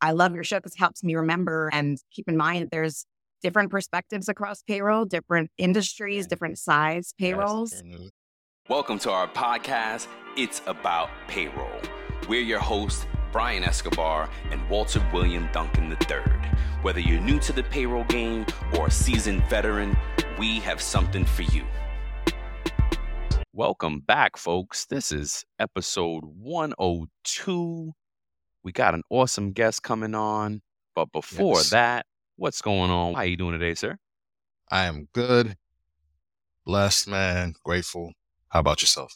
I love your show because it helps me remember and keep in mind that there's different perspectives across payroll, different industries, different size payrolls. Welcome to our podcast, It's About Payroll. We're your hosts, Brian Escobar and Walter William Duncan III. Whether you're new to the payroll game or a seasoned veteran, we have something for you. Welcome back, folks. This is episode 102. We got an awesome guest coming on. But before Yes. that, what's going on? How you doing today, sir? I am good, blessed, man, grateful. How about yourself?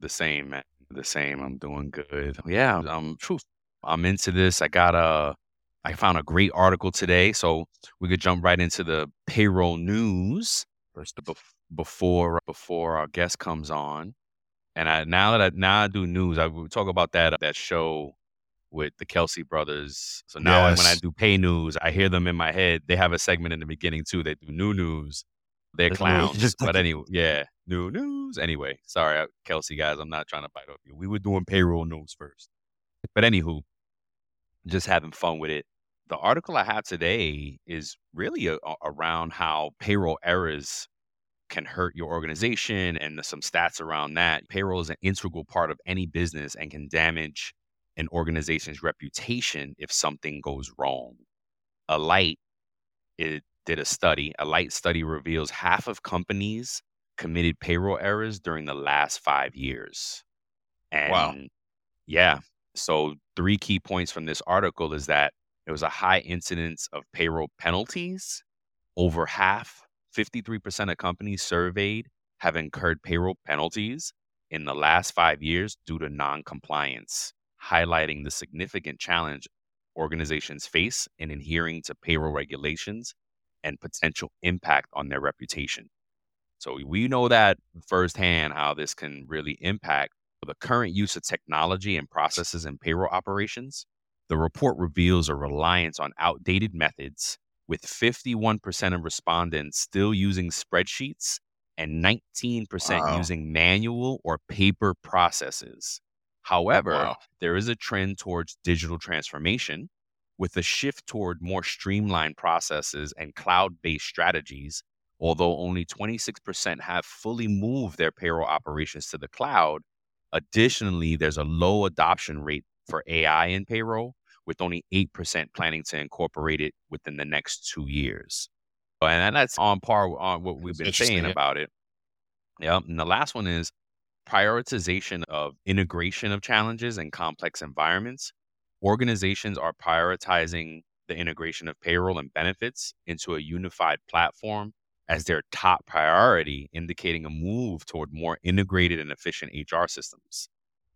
The same, man. The same. I'm doing good. Yeah, um, truth. I'm into this. I got a, I found a great article today, so we could jump right into the payroll news first before before our guest comes on. And I now that I, now I do news, I will talk about that that show with the Kelce brothers. So now when I do pay news, I hear them in my head. They have a segment in the beginning too. They do new news. They're clowns. news. but anyway, yeah, new news. Anyway, sorry, uh, Kelce guys, I'm not trying to bite off you. We were doing payroll news first. But anywho, just having fun with it. The article I have today is really a, a- around how payroll errors can hurt your organization and some stats around that. Payroll is an integral part of any business and can damage an organization's reputation if something goes wrong. Alight it did a study. Alight study reveals half of companies committed payroll errors during the last five years. And Wow. yeah, so three key points from this article is that there was a high incidence of payroll penalties. Over half, 53% of companies surveyed have incurred payroll penalties in the last five years due to non-compliance, highlighting the significant challenge organizations face in adhering to payroll regulations and potential impact on their reputation. So we know that firsthand how this can really impact the current use of technology and processes in payroll operations. The report reveals a reliance on outdated methods, with 51% of respondents still using spreadsheets and 19% Wow. using manual or paper processes. However, Wow. there is a trend towards digital transformation with a shift toward more streamlined processes and cloud based strategies. Although only 26% have fully moved their payroll operations to the cloud, additionally, there's a low adoption rate for AI in payroll, with only 8% planning to incorporate it within the next two years. And that's on par on what we've been saying yeah. about it. Yep. And the last one is prioritization of integration of challenges and complex environments. Organizations are prioritizing the integration of payroll and benefits into a unified platform as their top priority, indicating a move toward more integrated and efficient HR systems.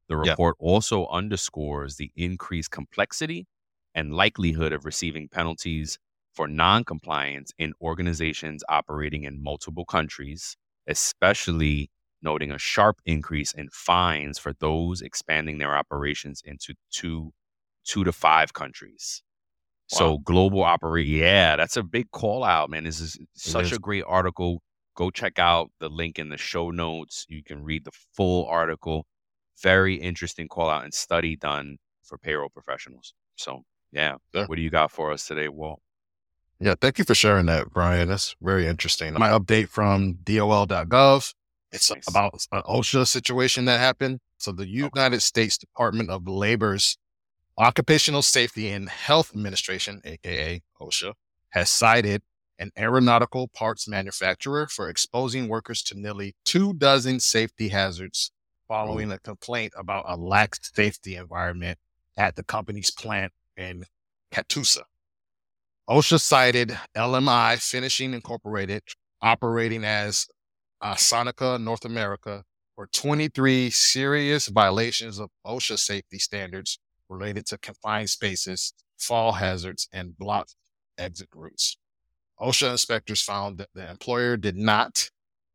The Yeah. report also underscores the increased complexity and likelihood of receiving penalties for noncompliance in organizations operating in multiple countries, especially noting a sharp increase in fines for those expanding their operations into two two to five countries. So global operate yeah, that's a big call out, man. This is such is. a great article. Go check out the link in the show notes. You can read the full article. Very interesting call out and study done for payroll professionals. So yeah. Yeah. What do you got for us today, Walt? Yeah, thank you for sharing that, Brian. That's very interesting. My update from DOL.gov. It's Nice. about an OSHA situation that happened. So the oh. United States Department of Labor's Occupational Safety and Health Administration, aka OSHA, has cited an aeronautical parts manufacturer for exposing workers to nearly two dozen safety hazards oh. following a complaint about a lax safety environment at the company's plant in Catoosa. OSHA cited LMI Finishing Incorporated operating as uh, Sonaca North America for 23 serious violations of OSHA safety standards related to confined spaces, fall hazards, and blocked exit routes. OSHA inspectors found that the employer did not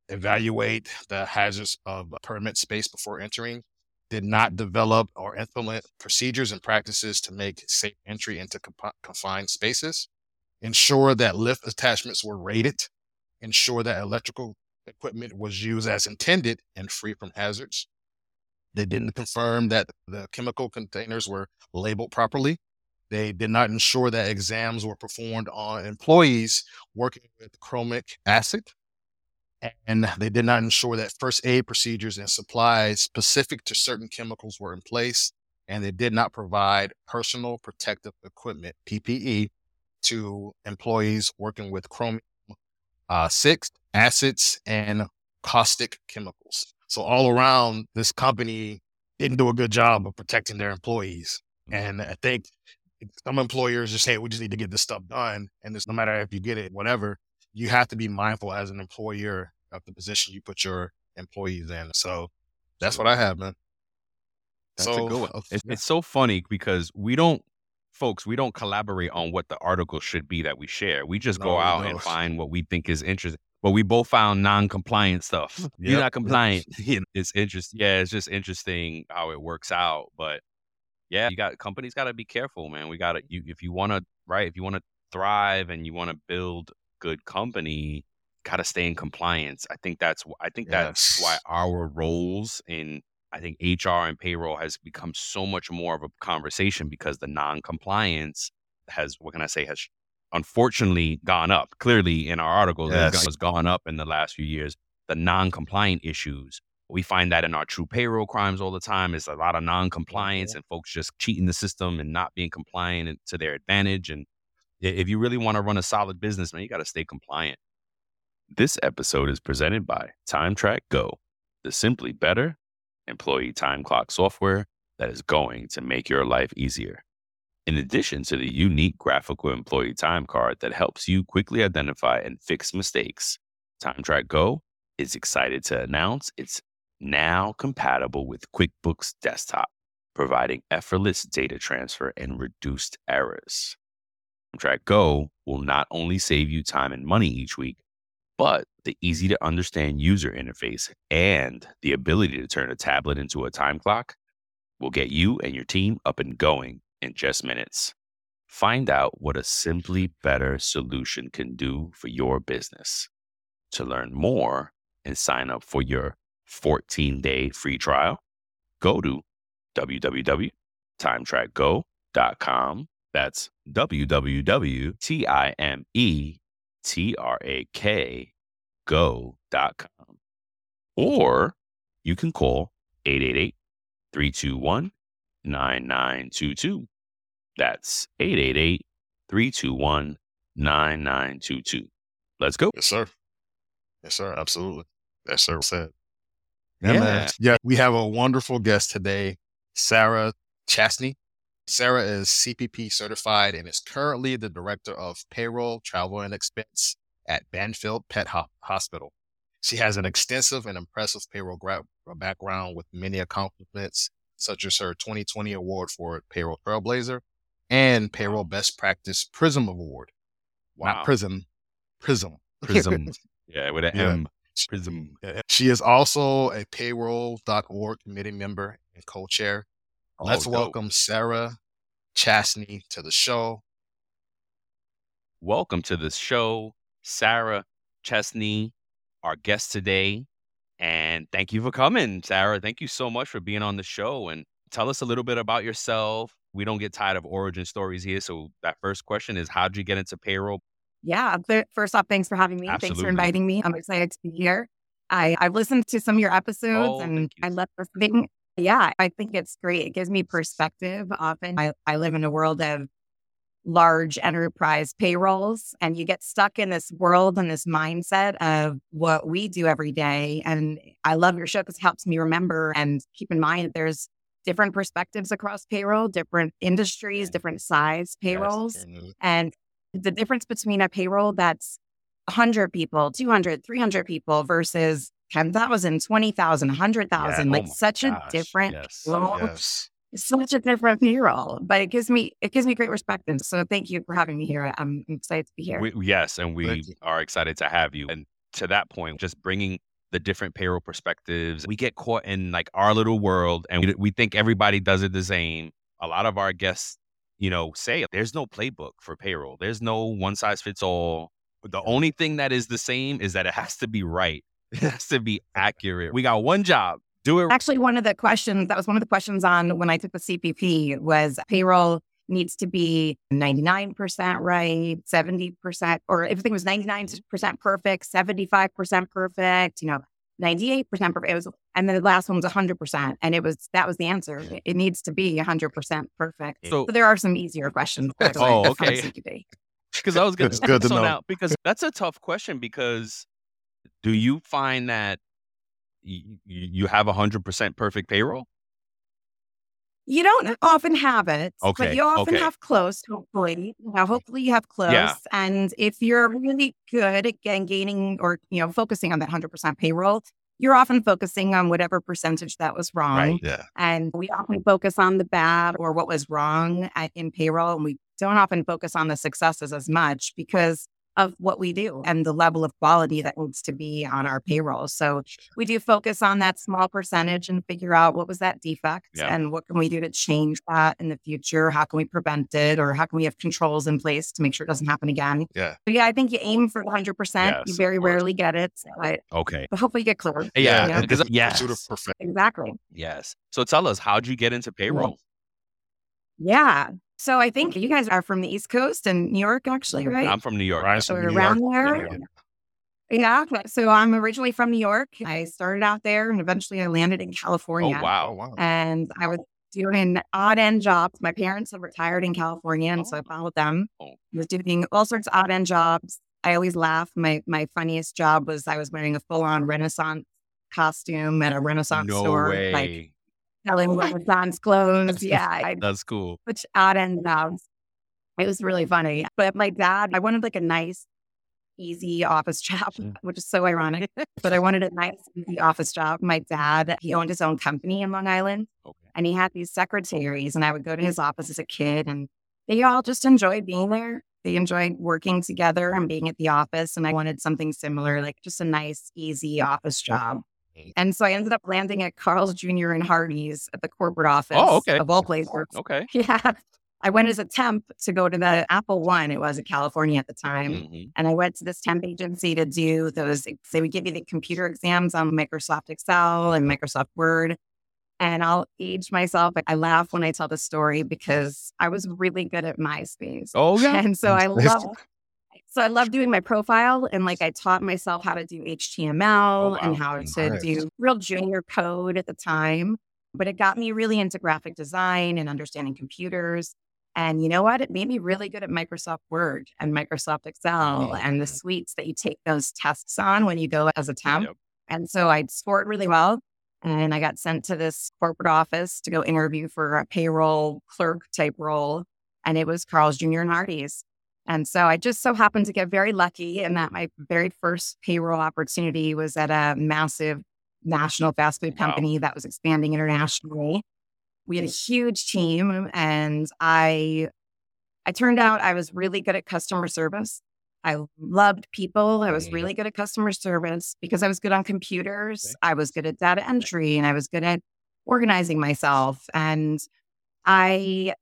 evaluate the hazards of a permit space before entering, did not develop or implement procedures and practices to make safe entry into compi- confined spaces, ensure that lift attachments were rated, ensure that electrical equipment was used as intended and free from hazards. They didn't confirm that the chemical containers were labeled properly, They did not ensure that exams were performed on employees working with chromic acid. And they did not ensure that first aid procedures and supplies specific to certain chemicals were in place. And they did not provide personal protective equipment, PPE, to employees working with chromium uh, six acids and caustic chemicals. So all around, this company didn't do a good job of protecting their employees. And I think some employers just say, we just need to get this stuff done. And it's no matter if you get it, whatever, you have to be mindful as an employer of the position you put your employees in. So that's what I have, man. That's so, a good one. It's, it's so funny because we don't, folks, we don't collaborate on what the article should be that we share. We just no, go out and find what we think is interesting. But we both found non-compliant stuff. Yep. You're not compliant. it's interesting. Yeah, it's just interesting how it works out. But yeah, you got companies got to be careful, man. We got to you if you want to right if you want to thrive and you want to build good company, got to stay in compliance. I think that's I think yes. that's why our roles in I think HR and payroll has become so much more of a conversation because the non-compliance has what can I say has unfortunately gone up. Clearly in our articles, yes. it has gone up in the last few years. The non-compliant issues we find that in our true payroll crimes all the time. It's a lot of non-compliance mm-hmm. and folks just cheating the system and not being compliant to their advantage. And if you really want to run a solid business, man, you got to stay compliant. This episode is presented by TimeTrack Go, the simply better employee time clock software that is going to make your life easier. In addition to the unique graphical employee time card that helps you quickly identify and fix mistakes, TimeTrakGO is excited to announce its now compatible with QuickBooks Desktop, providing effortless data transfer and reduced errors. TrakGO will not only save you time and money each week, but the easy to understand user interface and the ability to turn a tablet into a time clock will get you and your team up and going in just minutes. Find out what a simply better solution can do for your business. To learn more and sign up for your 14 day free trial, go to www.timetrakgo.com. That's www.timetrakgo.com. Or you can call 888 321 9922. That's 888 321 9922. Let's go. Yes, sir. Yes, sir. Absolutely. Yes, sir. Said. Yeah, yeah. yeah, we have a wonderful guest today, Sarah Chastney. Sarah is CPP certified and is currently the director of payroll, travel, and expense at Banfield Pet Ho- Hospital. She has an extensive and impressive payroll gra- uh, background with many accomplishments, such as her 2020 award for Payroll Trailblazer and Payroll Best Practice Prism Award. Wow. Not Prism, Prism. Prism. yeah, with an yeah. M. Prism. She is also a payroll.org committee member and co chair. Oh, Let's dope. welcome Sarah Chastney to the show. Welcome to the show, Sarah Chastney, our guest today. And thank you for coming, Sarah. Thank you so much for being on the show and tell us a little bit about yourself. We don't get tired of origin stories here. So, that first question is How'd you get into payroll? Yeah. First off, thanks for having me. Absolutely. Thanks for inviting me. I'm excited to be here. I, I've listened to some of your episodes oh, and I love listening. Yeah, I think it's great. It gives me perspective. Often I, I live in a world of large enterprise payrolls and you get stuck in this world and this mindset of what we do every day. And I love your show because it helps me remember and keep in mind that there's different perspectives across payroll, different industries, different size payrolls. And the difference between a payroll that's 100 people, 200, 300 people versus 10,000, 20,000, 100,000, yeah, like oh such gosh, a different yes. Yes. Such a different payroll, but it gives me it gives me great respect. And so, thank you for having me here. I'm excited to be here. We, yes, and we are excited to have you. And to that point, just bringing the different payroll perspectives, we get caught in like our little world, and we, we think everybody does it the same. A lot of our guests you know, say there's no playbook for payroll. There's no one size fits all. The only thing that is the same is that it has to be right. It has to be accurate. We got one job. Do it. Actually, one of the questions that was one of the questions on when I took the CPP was payroll needs to be 99% right, 70%, or if everything was 99% mm-hmm. perfect, 75% perfect, you know, 98% perfect. It was, and then the last one was 100%. And it was, that was the answer. It needs to be 100% perfect. So, so there are some easier questions. oh, okay. Because I was going to good to know. Now, because that's a tough question because do you find that you, you have 100% perfect payroll? You don't often have it, okay. but you often okay. have close, hopefully. Now, hopefully you have close. Yeah. And if you're really good at getting, gaining or, you know, focusing on that 100% payroll, you're often focusing on whatever percentage that was wrong. Right. Yeah. And we often focus on the bad or what was wrong at, in payroll. And we don't often focus on the successes as much because of what we do and the level of quality that needs to be on our payroll. So we do focus on that small percentage and figure out what was that defect yeah. and what can we do to change that in the future? How can we prevent it or how can we have controls in place to make sure it doesn't happen again? Yeah. But yeah, I think you aim for 100%. Yes, you very rarely get it. But, okay. But hopefully you get close. Yeah. Because, yes. Perfect. Exactly. Yes. So tell us, how'd you get into hmm. payroll? Yeah. So I think you guys are from the East Coast and New York, actually, right? I'm from New York. Right, so around York. there. Yeah. yeah. So I'm originally from New York. I started out there and eventually I landed in oh, California. Oh, wow. wow. And I was doing odd end jobs. My parents have retired in California. And oh. so I oh. followed them. Oh. I was doing all sorts of odd end jobs. I always laugh. My my funniest job was I was wearing a full on Renaissance costume at a Renaissance no store. Way. Like selling oh Renaissance clothes. Yeah. I, That's cool. Which odd and jobs. It was really funny. But my dad, I wanted like a nice, easy office job, which is so ironic. but I wanted a nice, easy office job. My dad, he owned his own company in Long Island. Okay. And he had these secretaries, and I would go to his office as a kid, and they all just enjoyed being there. They enjoyed working together and being at the office. And I wanted something similar, like just a nice, easy office job. And so I ended up landing at Carl's Jr. and Hardee's at the corporate office. Oh, okay. Of all places. Okay. Yeah. I went as a temp to go to the Apple One. It was in California at the time. Mm-hmm. And I went to this temp agency to do those. They would give you the computer exams on Microsoft Excel and Microsoft Word. And I'll age myself. I laugh when I tell the story because I was really good at MySpace. Oh, yeah. And so I love so I love doing my profile and like I taught myself how to do HTML oh, wow. and how to do real junior code at the time. But it got me really into graphic design and understanding computers. And you know what? It made me really good at Microsoft Word and Microsoft Excel oh, and the suites that you take those tests on when you go as a temp. Yep. And so I scored really well. And I got sent to this corporate office to go interview for a payroll clerk type role. And it was Carl's Jr. and Hardee's. And so I just so happened to get very lucky in that my very first payroll opportunity was at a massive national fast food company wow. that was expanding internationally. We had a huge team and I I turned out I was really good at customer service. I loved people. I was really good at customer service because I was good on computers. I was good at data entry and I was good at organizing myself. And I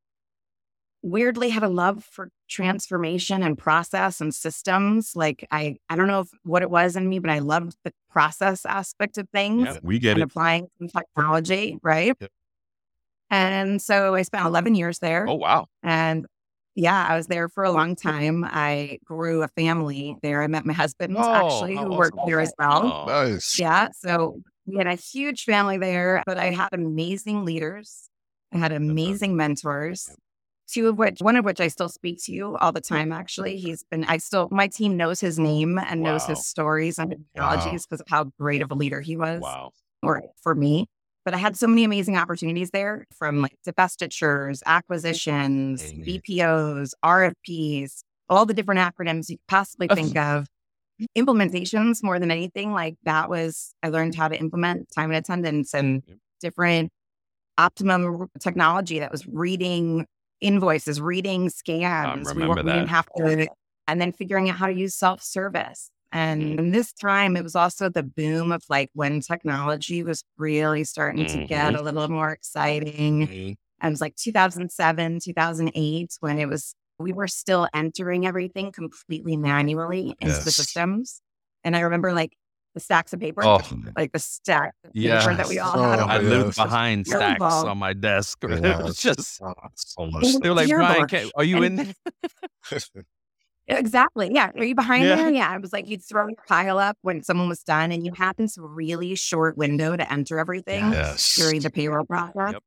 weirdly had a love for transformation and process and systems. Like I, I don't know if, what it was in me, but I loved the process aspect of things. Yeah, we get and it. Applying technology, right? Yep. And so I spent 11 years there. Oh wow! And yeah, I was there for a long time. I grew a family there. I met my husband oh, actually, who awesome. worked there as well. Oh, nice. Yeah, so we had a huge family there, but I had amazing leaders. I had amazing mentors two of which, one of which I still speak to you all the time. Actually, he's been, I still, my team knows his name and wow. knows his stories and because wow. of how great of a leader he was. Wow. Or for me. But I had so many amazing opportunities there from like divestitures, acquisitions, BPOs, RFPs, all the different acronyms you could possibly think of. Implementations more than anything. Like that was, I learned how to implement time and attendance and different optimum technology that was reading invoices, reading scans. we, were, we didn't have to, and then figuring out how to use self service. And mm. this time, it was also the boom of like when technology was really starting mm-hmm. to get mm-hmm. a little more exciting. Mm-hmm. And it was like 2007, 2008, when it was, we were still entering everything completely manually into yes. the systems. And I remember like the stacks of paper, oh. like the stack of yes. paper that we all oh, had. I lived behind stacks on my desk. Yeah, it was just oh, so much. They were like, Brian, are you and, in there? Exactly. Yeah. Are you behind yeah. there? Yeah. It was like you'd throw your pile up when someone was done and you had this really short window to enter everything yes. during the payroll process. Yep.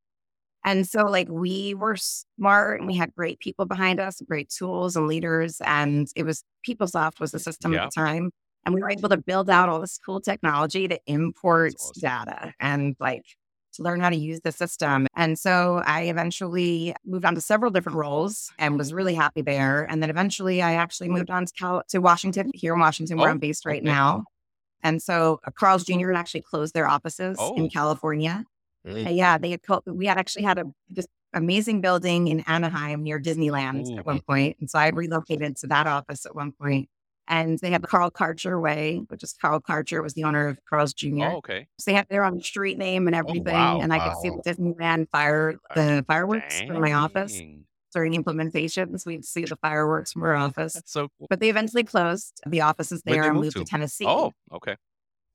And so, like, we were smart and we had great people behind us, great tools and leaders. And it was PeopleSoft was the system at the time. And we were able to build out all this cool technology to import awesome. data and like to learn how to use the system. And so I eventually moved on to several different roles and was really happy there. And then eventually I actually moved on to, Cal- to Washington, here in Washington, where oh, I'm based right okay. now. And so uh, Carl's Jr. had actually closed their offices oh. in California. Yeah, they had co- we had actually had a this amazing building in Anaheim near Disneyland Ooh. at one point, and so I relocated to that office at one point. And they had the Carl Karcher Way, which is Carl Karcher was the owner of Carl's Jr. Oh, okay. So they had their own street name and oh, everything. Oh, wow, and I wow. could see the Disneyland fire, uh, the fireworks Dang. from my office during implementations. We'd see the fireworks from our office. That's so cool. But they eventually closed the offices there and moved to? to Tennessee. Oh, okay.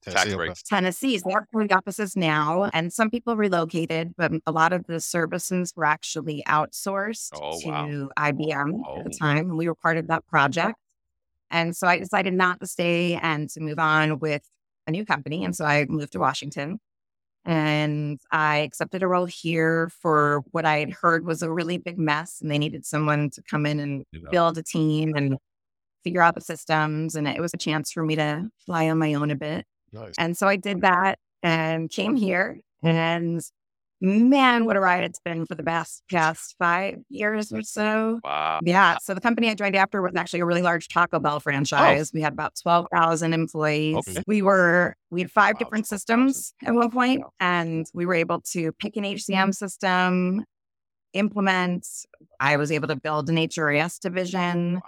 Tennessee, tax breaks. Tennessee. So they're the offices now. And some people relocated, but a lot of the services were actually outsourced oh, to wow. IBM oh. at the oh. time. And we were part of that project. And so I decided not to stay and to move on with a new company. And so I moved to Washington and I accepted a role here for what I had heard was a really big mess. And they needed someone to come in and build a team and figure out the systems. And it was a chance for me to fly on my own a bit. Nice. And so I did that and came here and man, what a ride it's been for the past past five years or so. Wow. Yeah. So the company I joined after was actually a really large Taco Bell oh. franchise. Oh. We had about 12,000 employees. Okay. We were, we had five wow, different systems at one point, and we were able to pick an HCM mm-hmm. system, implement. I was able to build an HRIS division.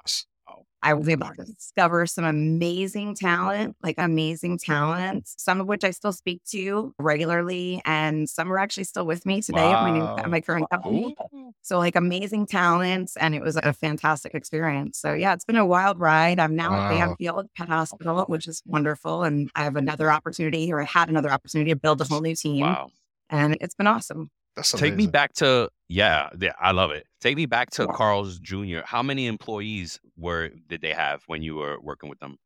I was able to discover some amazing talent, like amazing talent, some of which I still speak to regularly, and some are actually still with me today wow. at, my new, at my current company. So, like amazing talents, and it was a fantastic experience. So, yeah, it's been a wild ride. I'm now wow. at Banfield Pet Hospital, which is wonderful, and I have another opportunity, or I had another opportunity to build a whole new team. Wow. And it's been awesome. That's Take me back to yeah, yeah, I love it. Take me back to yeah. Carl's Jr. How many employees were did they have when you were working with them?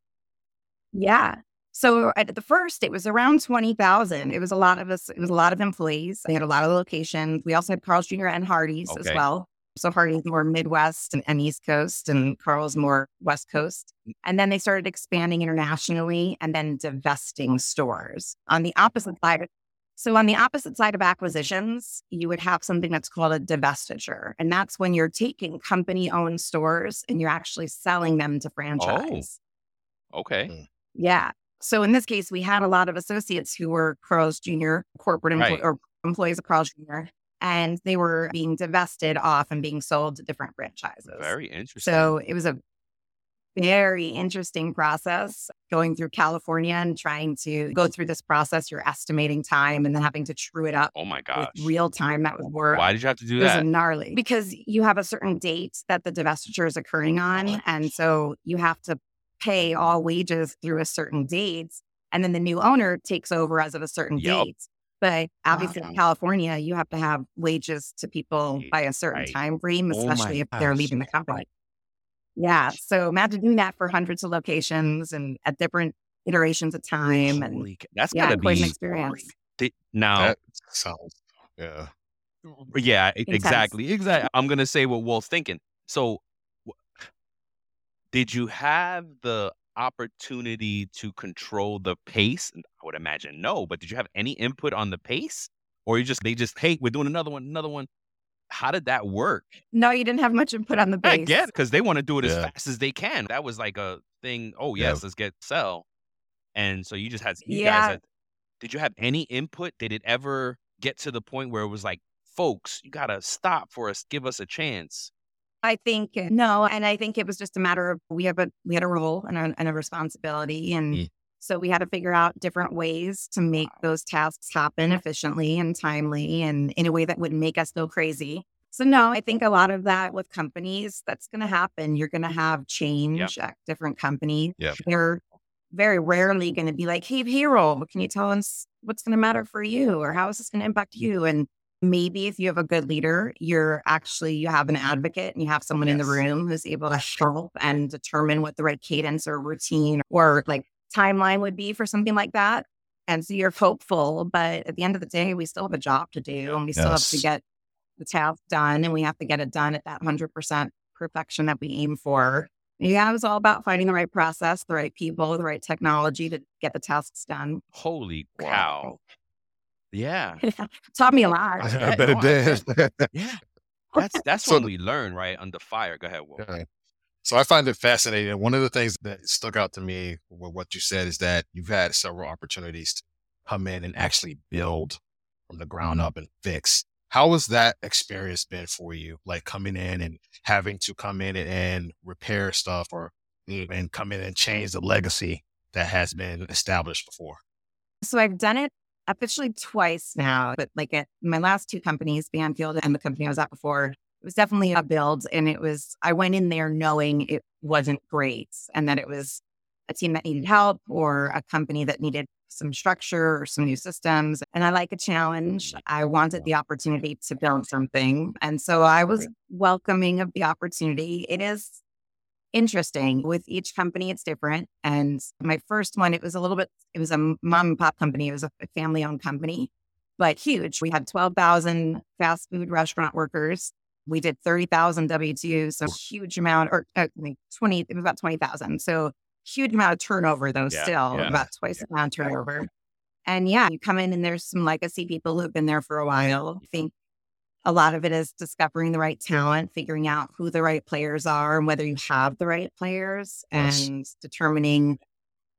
Yeah. So at the first, it was around twenty thousand. It was a lot of us. It was a lot of employees. They had a lot of locations. We also had Carl's Jr. and Hardee's okay. as well. So Hardee's more Midwest and, and, East Coast, and Carl's more West Coast. Mm. And then they started expanding internationally and then divesting stores. On the opposite side, so, on the opposite side of acquisitions, you would have something that's called a divestiture. And that's when you're taking company owned stores and you're actually selling them to franchise. Oh, okay. Hmm. Yeah. So, in this case, we had a lot of associates who were Carl's Jr. corporate employees right. or employees of Carl's Jr. And they were being divested off and being sold to different franchises. Very interesting. So it was a very interesting process going through California and trying to go through this process. You're estimating time and then having to true it up. Oh my gosh. Real time that would work. Why did you have to do it that? It was gnarly because you have a certain date that the divestiture is occurring on. Oh. And so you have to pay all wages through a certain date. And then the new owner takes over as of a certain yep. date. But obviously, in California, you have to have wages to people by a certain right. time frame, oh especially oh if they're leaving the company. Yeah. So imagine doing that for hundreds of locations and at different iterations of time. And Holy, that's yeah, quite be an experience. now, that sounds, yeah. Yeah, Intense. exactly. Exactly. I'm going to say what Walt's thinking. So, did you have the opportunity to control the pace? I would imagine no, but did you have any input on the pace? Or you just, they just, hey, we're doing another one, another one how did that work? No, you didn't have much input on the base. I get because they want to do it yeah. as fast as they can. That was like a thing. Oh yes, yeah. let's get sell. And so you just had you yeah. guys had, did you have any input? Did it ever get to the point where it was like, folks, you gotta stop for us, give us a chance? I think no, and I think it was just a matter of we have a we had a role and a, and a responsibility, and mm. So we had to figure out different ways to make those tasks happen efficiently and timely, and in a way that wouldn't make us go crazy. So no, I think a lot of that with companies, that's going to happen. You're going to mm-hmm. have change yep. at different companies. Yep. They're very rarely going to be like, hey, payroll, can you tell us what's going to matter for you or how is this going to impact mm-hmm. you? And maybe if you have a good leader, you're actually, you have an advocate and you have someone yes. in the room who's able to help and determine what the right cadence or routine or like timeline would be for something like that. And so you're hopeful, but at the end of the day, we still have a job to do and we still have to get the task done and we have to get it done at that 100% perfection that we aim for. Yeah, it was all about finding the right process, the right people, the right technology to get the tasks done. Holy cow. Yeah. Taught me a lot. I, I bet it did. yeah. That's that's so, what we learn, right? Under fire. Go ahead, Will. Okay. So I find it fascinating. One of the things that stuck out to me with what you said is that you've had several opportunities to come in and actually build from the ground up and fix. How has that experience been for you? Like coming in and having to come in and repair stuff or mm, and come in and change the legacy that has been established before? So I've done it officially twice now, but like at my last two companies, Banfield and the company I was at before, it was definitely a build. And it was, I went in there knowing it wasn't great and that it was a team that needed help or a company that needed some structure or some new systems. And I like a challenge. Mm. I wanted the opportunity to build something. And so I was welcoming of the opportunity. It is interesting. With each company, it's different. And my first one, it was a little bit, it was a mom and pop company, it was a family owned company, but huge. We had 12,000 fast food restaurant workers. We did 30,000 W 2s, so huge amount, or uh, 20, it was about 20,000. So huge amount of turnover, though, yeah, still yeah. about twice the amount of turnover. And yeah, you come in and there's some legacy people who've been there for a while. I think a lot of it is discovering the right talent, figuring out who the right players are and whether you have the right players yes. and determining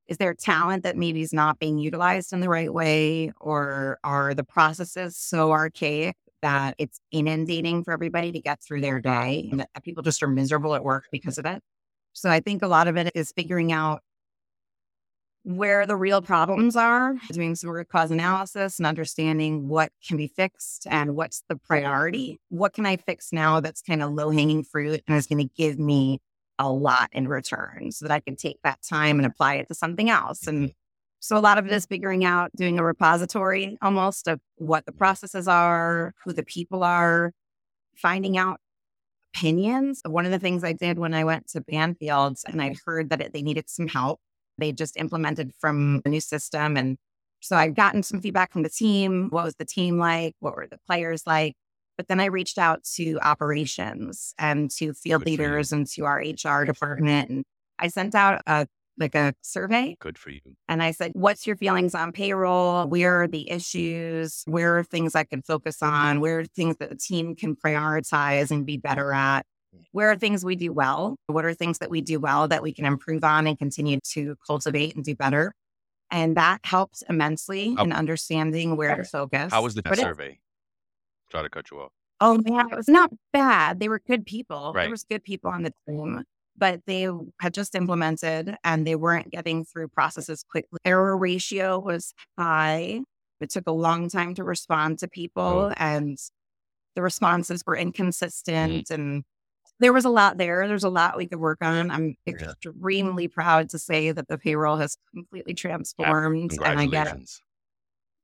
is there talent that maybe is not being utilized in the right way or are the processes so archaic that it's inundating for everybody to get through their day and people just are miserable at work because of it. So I think a lot of it is figuring out where the real problems are, doing some root cause analysis and understanding what can be fixed and what's the priority. What can I fix now that's kind of low hanging fruit and is going to give me a lot in return so that I can take that time and apply it to something else. And. So a lot of it is figuring out, doing a repository almost of what the processes are, who the people are, finding out opinions. One of the things I did when I went to Banfields and I heard that it, they needed some help they just implemented from a new system. And so I've gotten some feedback from the team. What was the team like? What were the players like? But then I reached out to operations and to field Good leaders and to our HR department. And I sent out a like a survey. Good for you. And I said, What's your feelings on payroll? Where are the issues? Where are things I can focus on? Where are things that the team can prioritize and be better at? Mm. where are things we do well? What are things that we do well that we can improve on and continue to cultivate and do better? And that helps immensely in understanding where to focus. How was the but survey? Try to cut you off. Oh man, it was not bad. They were good people. Right. There was good people on the team, but they had just implemented and they weren't getting through processes quickly. Error ratio was high. It took a long time to respond to people oh. and the responses were mm. inconsistent mm. and there was a lot there. There's a lot we could work on. I'm extremely proud to say that the payroll has completely transformed. Yeah, and I get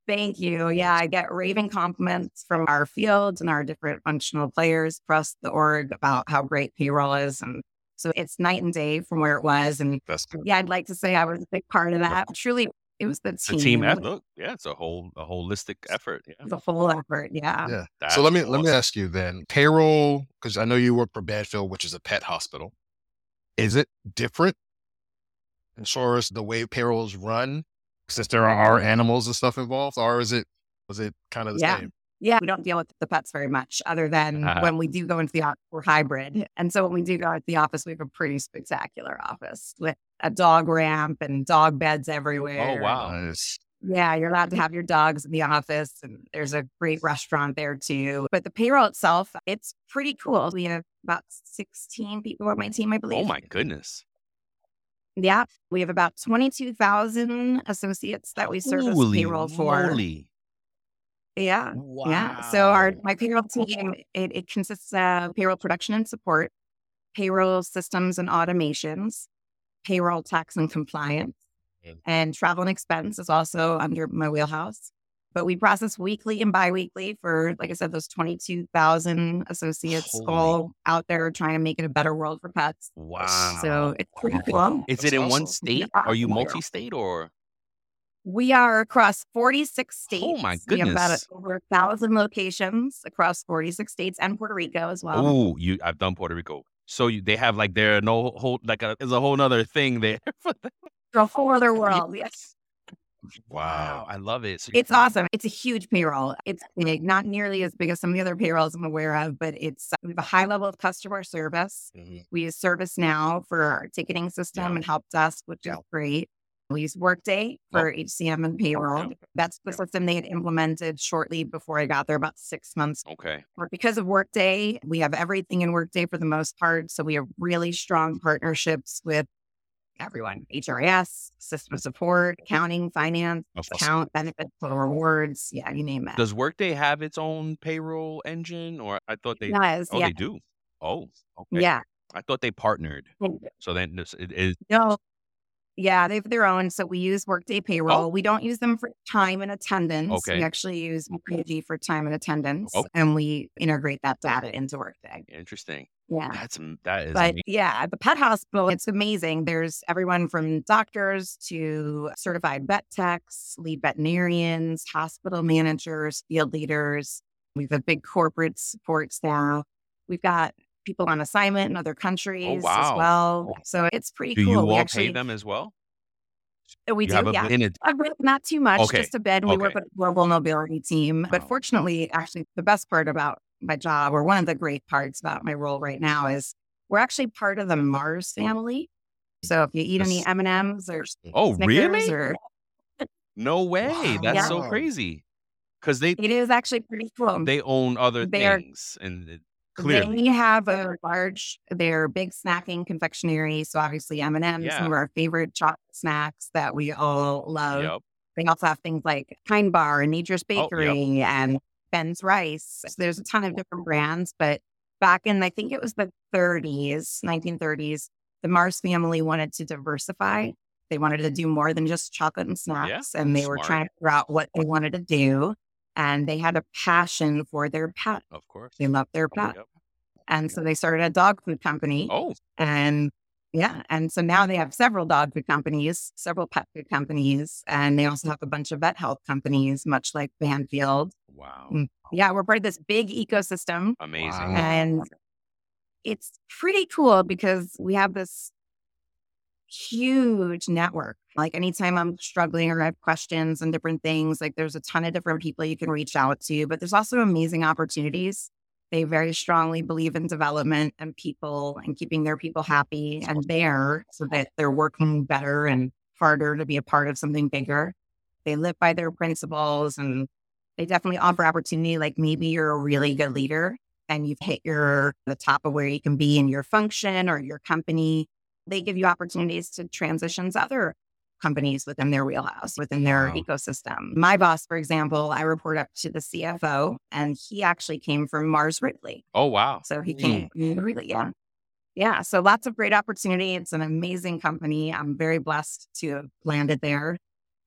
Thank you. Yeah, I get raving compliments from our fields and our different functional players across the org about how great payroll is. And so it's night and day from where it was. And yeah, I'd like to say I was a big part of that. Truly it was the team. The team effort. Yeah, it's a whole a holistic effort. Yeah. It's a full effort. Yeah. Yeah. That's so let me awesome. let me ask you then, payroll, because I know you work for Banfield, which is a pet hospital. Is it different as far as the way payroll is run, since there are animals and stuff involved, or is it was it kind of the yeah. same? Yeah, we don't deal with the pets very much other than uh, when we do go into the office, we're hybrid. And so when we do go to the office, we have a pretty spectacular office with a dog ramp and dog beds everywhere. Oh, wow. Nice. Yeah, you're allowed to have your dogs in the office, and there's a great restaurant there too. But the payroll itself, it's pretty cool. We have about 16 people on my team, I believe. Oh, my goodness. Yeah, we have about 22,000 associates that we service Holy payroll for. Moly. Yeah. Wow. Yeah. So our my payroll team it, it consists of payroll production and support, payroll systems and automations, payroll tax and compliance, And travel and expense is also under my wheelhouse. But we process weekly and biweekly for, like I said, those 22,000 associates Holy. all out there trying to make it a better world for pets. Wow. So it's pretty cool. Is it in awesome. one state? Yeah. Are you multi state or? We are across 46 states. Oh my goodness. We have about over a thousand locations across 46 states and Puerto Rico as well. Oh, you I've done Puerto Rico. So you, they have like their no whole like a there's a whole other thing there for them. A whole other world, yes. Wow, I love it. So it's awesome. It's a huge payroll. It's big, not nearly as big as some of the other payrolls I'm aware of, but it's we have a high level of customer service. Mm-hmm. We use ServiceNow for our ticketing system yeah. and help desk, which yeah. is great. We use Workday for oh. HCM and payroll. That's the system they had implemented shortly before I got there, about six months. Okay. But because of Workday, we have everything in Workday for the most part. So we have really strong partnerships with everyone HRIS, system support, accounting, finance, account, benefits, total rewards. Yeah, you name it. Does Workday have its own payroll engine or I thought they, does, oh, yeah. they do. Oh, okay. Yeah. I thought they partnered. So then this it is. No, yeah, they have their own. So we use Workday oh. Payroll. Oh. We don't use them for time and attendance. Okay. We actually use PG for time and attendance, oh. and we integrate that data into Workday. Interesting. Yeah, that's that is. But amazing. yeah, at the pet hospital, it's amazing. There's everyone from doctors to certified vet techs, lead veterinarians, hospital managers, field leaders. We have a big corporate support staff. We've got people on assignment in other oh, countries oh, wow. as well. So it's pretty do cool. Do you all actually, pay them as well? Uh, we you do, yeah. A, uh, not too much, okay. just a bit. We okay. work with a global mobility team. But fortunately, actually, the best part about my job, or one of the great parts about my role right now, is we're actually part of the Mars family. So if you eat any M and M's or oh Snickers really, or no way, wow. that's yeah. so crazy. Because they it is actually pretty cool. They own other they things, are, and Clearly. They have a large, they're big snacking confectionery. So obviously M and M's, yeah. some of our favorite chocolate snacks that we all love. Yep. They also have things like Kind Bar and Nature's Bakery oh, yep. and Ben's Rice. So there's a ton of different brands, but back in I think it was the 30s, 1930s, the Mars family wanted to diversify. They wanted to do more than just chocolate and snacks, yeah, and they smart. were trying to figure out what they wanted to do and they had a passion for their pet. Of course. They loved their pet. Yep. And so they started a dog food company. Oh. And yeah. And so now they have several dog food companies, several pet food companies, and they also have a bunch of vet health companies, much like Banfield. Wow. Mm, yeah. We're part of this big ecosystem. Amazing. And it's pretty cool because we have this huge network. Like anytime I'm struggling or I have questions and different things, like there's a ton of different people you can reach out to, but there's also amazing opportunities. They very strongly believe in development and people and keeping their people happy and there so that they're working better and harder to be a part of something bigger. They live by their principles and they definitely offer opportunity. Like maybe you're a really good leader and you've hit your the top of where you can be in your function or your company they give you opportunities to transition to other companies within their wheelhouse, within their wow. ecosystem. My boss, for example, I report up to the CFO, and he actually came from Mars Wrigley. Oh, wow. So he came mm. really, yeah. Yeah. So lots of great opportunity. It's an amazing company. I'm very blessed to have landed there,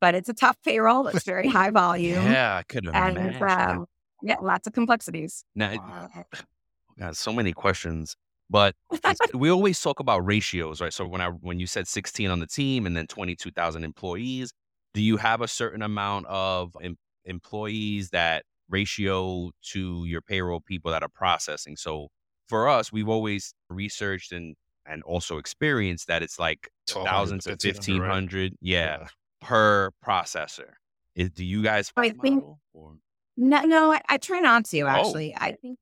but it's a tough payroll. It's very high volume. yeah, I could have and, uh, yeah, lots of complexities. Now, wow. God, so many questions. But we always talk about ratios, right? So when I when you said 16 on the team and then 22,000 employees, do you have a certain amount of em- employees that ratio to your payroll people that are processing? So for us, we've always researched and and also experienced that it's like thousands to 1500 right? yeah, yeah, per processor. Is, do you guys I think, no, no, I, I, try not to oh. actually. Oh. I think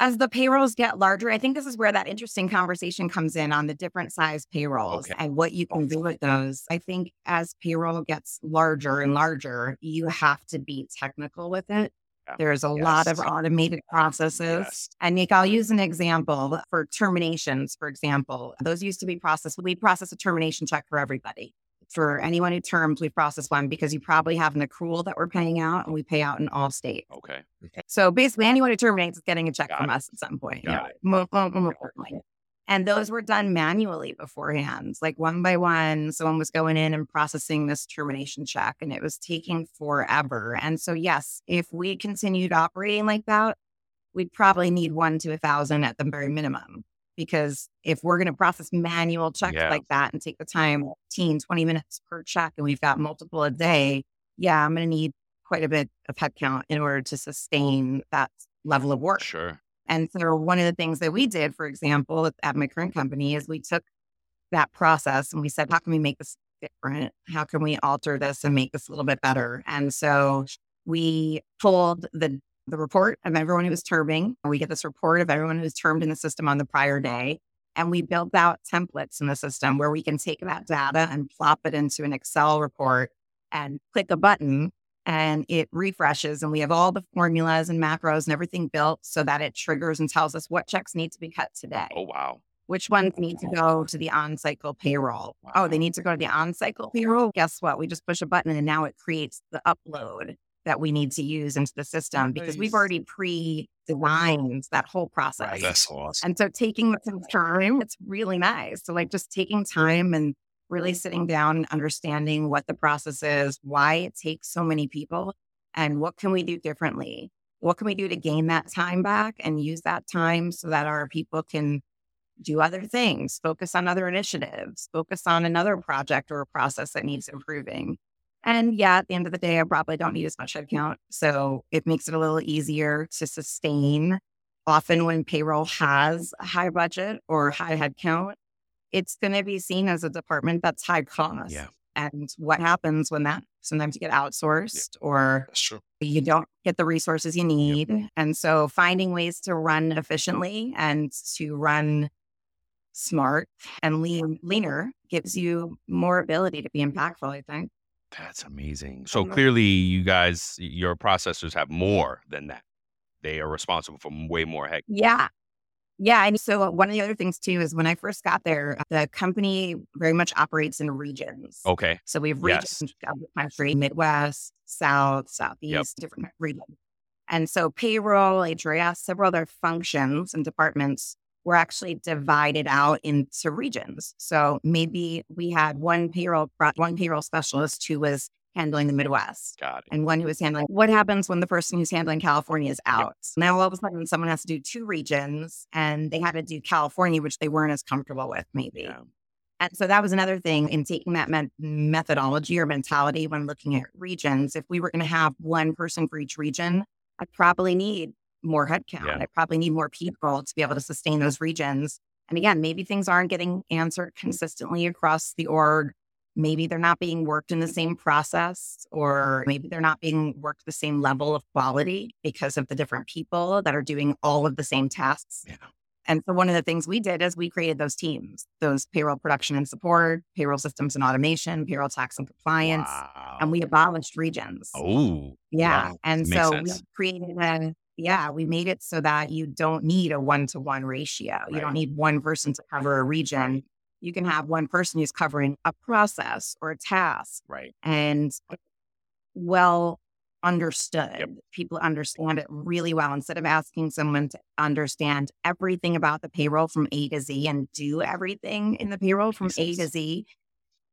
as the payrolls get larger, I think this is where that interesting conversation comes in on the different size payrolls okay. and what you can do with those. I think as payroll gets larger and larger, you have to be technical with it. There's a yes. lot of automated processes. Yes. And Nick, I'll use an example for terminations, for example. Those used to be processed. We process a termination check for everybody for anyone who terms, we process one because you probably have an accrual that we're paying out and we pay out in all states. Okay. Mm-hmm. So basically, anyone who terminates is getting a check Got from it. us at some point. Got yeah. And those were done manually beforehand, like one by one. Someone was going in and processing this termination check, and it was taking forever. And so, yes, if we continued operating like that, we'd probably need one to a thousand at the very minimum. Because if we're going to process manual checks yeah. like that and take the time 15, 20 minutes per check, and we've got multiple a day, yeah, I'm going to need quite a bit of headcount in order to sustain that level of work. Sure. And so one of the things that we did, for example, at my current company is we took that process and we said, how can we make this different? How can we alter this and make this a little bit better? And so we pulled the the report of everyone who was terming. We get this report of everyone who's termed in the system on the prior day. And we built out templates in the system where we can take that data and plop it into an Excel report and click a button and it refreshes and we have all the formulas and macros and everything built so that it triggers and tells us what checks need to be cut today. Oh wow. Which ones need to go to the on cycle payroll? Wow. Oh, they need to go to the on cycle payroll. Guess what? We just push a button and now it creates the upload that we need to use into the system because we've already pre designed that whole process. Right. That's awesome. And so taking some time, it's really nice. So like just taking time and really sitting down and understanding what the process is, why it takes so many people, and what can we do differently? What can we do to gain that time back and use that time so that our people can do other things, focus on other initiatives, focus on another project or a process that needs improving. And yeah, at the end of the day, I probably don't need as much headcount. So it makes it a little easier to sustain. Often, when payroll has a high budget or high headcount, it's going to be seen as a department that's high cost. Yeah. And what happens when that sometimes you get outsourced yeah. or you don't get the resources you need. And so finding ways to run efficiently and to run smart and lean leaner gives you more ability to be impactful, I think. That's amazing. So clearly you guys your processors have more than that. They are responsible for way more heck. Yeah. Yeah. And so uh, one of the other things too is when I first got there, the company very much operates in regions. Okay. So we have regions yes. of the country, Midwest, South, Southeast, yep. different regions. And so payroll, HRIS, several other functions and departments were actually divided out into regions. So maybe we had one payroll one payroll specialist who was handling the Midwest. Got it. And one who was handling what happens when the person who's handling California is out. Yep. Now all of a sudden someone has to do two regions and they had to do California, which they weren't as comfortable with, maybe. Yeah. And so that was another thing in taking that me- methodology or mentality when looking at regions. If we were going to have one person for each region, I'd probably need more headcount. Yeah. I probably need more people to be able to sustain those regions. And again, maybe things aren't getting answered consistently across the org maybe they're not being worked in the same process or maybe they're not being worked the same level of quality because of the different people that are doing all of the same tasks. Yeah. And so one of the things we did is we created those teams, those payroll production and support, payroll systems and automation, payroll tax and compliance, wow. and we abolished regions. Oh, yeah. Wow. And so sense. we created a, yeah, we made it so that you don't need a one to one ratio. Right. You don't need one person to cover a region you can have one person who's covering a process or a task. Right. And well understood. Yep. People understand it really well instead of asking someone to understand everything about the payroll from A to Z and do everything in the payroll from pieces. A to Z.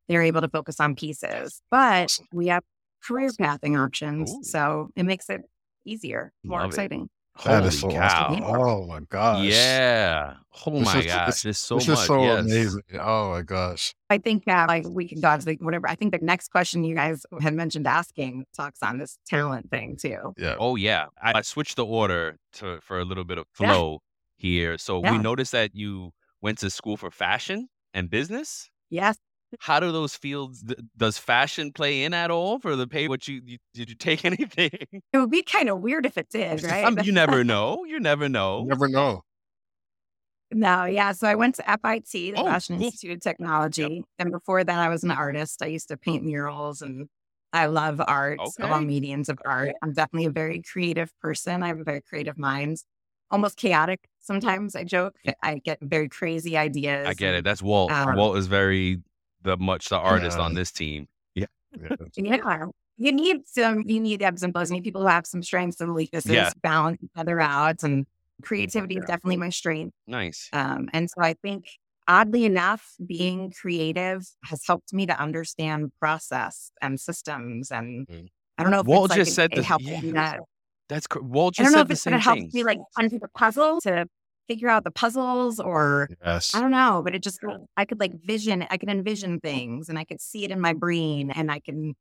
They're able to focus on pieces. But we have career pathing options. Ooh. So it makes it easier, more Love exciting. It. That Holy is so cow. awesome. Oh my gosh. Yeah. Oh this my is, gosh. There's so this much. Is so yes. amazing. Oh my gosh. I think that like we can dodge like whatever. I think the next question you guys had mentioned asking talks on this talent thing too. Yeah. Oh yeah. I, I switched the order to for a little bit of flow yeah. here. So yeah. we noticed that you went to school for fashion and business. Yes how do those fields does fashion play in at all for the pay what you, you did you take anything? It would be kind of weird if it did right? Um, you never know you never know. you never know. No yeah so i went to fit the oh, fashion cool. institute of technology yep. and before that i was an artist. I used to paint murals and i love art okay. all mediums of art. I'm definitely a very creative person. I have a very creative mind. Almost chaotic sometimes i joke. I get very crazy ideas i get it that's walt. um, walt is very the much the artist yeah. on this team. Yeah. yeah. You need some, you need ebbs and flows. You need people who have some strengths and weaknesses, yeah. balance each other out. And Creativity is definitely my strength. Nice. Um, and so I think oddly enough, being creative has helped me to understand process and systems. And mm. I don't know if Walt just like said it, it helped yeah. me that. That's Walt just I don't know if it's going to help me like unpick the puzzle to figure out the puzzles or yes. I don't know, but it just I could like vision, I could envision things and I could see it in my brain and I can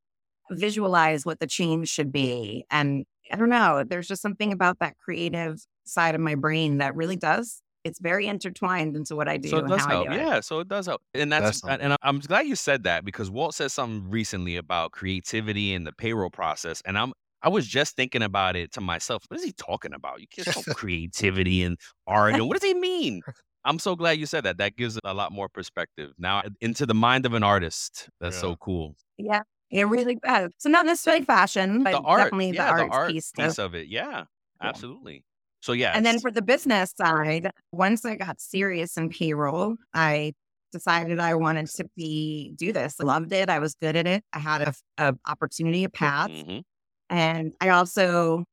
visualize what the change should be. And I don't know, there's just something about that creative side of my brain that really does it's very intertwined into what I do. So it does help. Yeah, so it does help. And that's, that's and I'm glad you said that because Walt said something recently about creativity and the payroll process. And I'm I was just thinking about it to myself. What is he talking about? You can't talk creativity and art. And what does he mean? I'm so glad you said that. That gives a lot more perspective now into the mind of an artist. That's yeah. so cool. Yeah, it really does. So not necessarily fashion, but the art, definitely the, art, the art piece, piece of it. Yeah, absolutely. So yeah. And then for the business side, once I got serious in payroll, I decided I wanted to be do this. I loved it. I was good at it. I had a, a opportunity, a path. Mm-hmm. And I also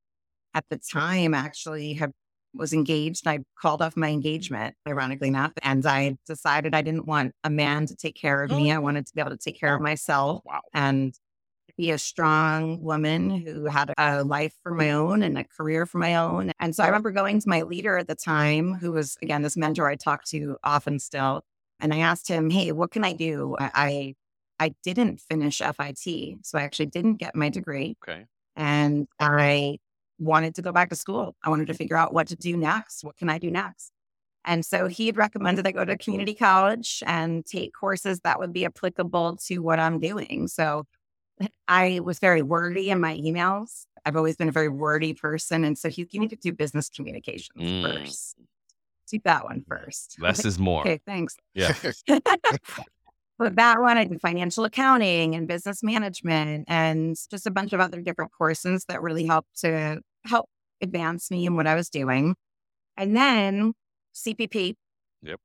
at the time actually have was engaged. I called off my engagement, ironically enough. And I decided I didn't want a man to take care of oh. me. I wanted to be able to take care of myself. Wow. And be a strong woman who had a life for my own and a career for my own. And so I remember going to my leader at the time, who was, again, this mentor I talked to often still. And I asked him, Hey, what can I do? I, I didn't finish FIT. So I actually didn't get my degree. Okay. And I wanted to go back to school. I wanted to figure out what to do next. What can I do next? And so he had recommended I go to community college and take courses that would be applicable to what I'm doing. So I was very wordy in my emails. I've always been a very wordy person. And so he, you need to do business communications mm. first. Do that one first. Less like, is more. Okay, thanks. Yeah. that one, I did financial accounting and business management and just a bunch of other different courses that really helped to help advance me in what I was doing. And then CPP, Yep.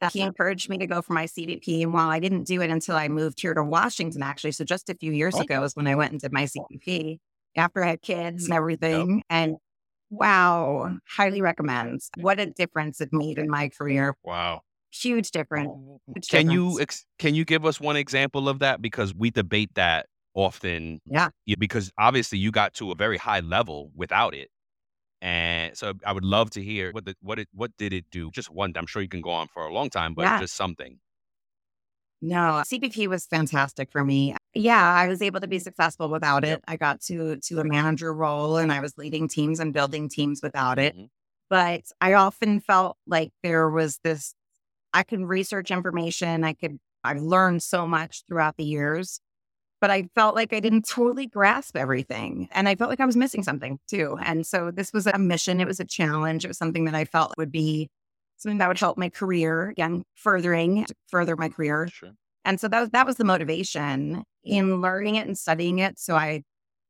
Uh, he encouraged me to go for my CPP. And while I didn't do it until I moved here to Washington, actually, so just a few years okay. ago was when I went and did my CPP after I had kids and everything. Yep. And wow, highly recommend. What a difference it made in my career. Wow. Huge difference. Huge can difference. you ex- can you give us one example of that because we debate that often. Yeah. Because obviously you got to a very high level without it. And so I would love to hear what the, what it what did it do? Just one. I'm sure you can go on for a long time, but yeah. just something. No, CPP was fantastic for me. Yeah, I was able to be successful without it. I got to to a manager role and I was leading teams and building teams without it. Mm-hmm. But I often felt like there was this I could research information, I could I've learned so much throughout the years but I felt like I didn't totally grasp everything. And I felt like I was missing something too. And so this was a mission, it was a challenge, it was something that I felt would be something that would help my career, again, furthering, further my career. Sure. And so that was, that was the motivation in learning it and studying it. So I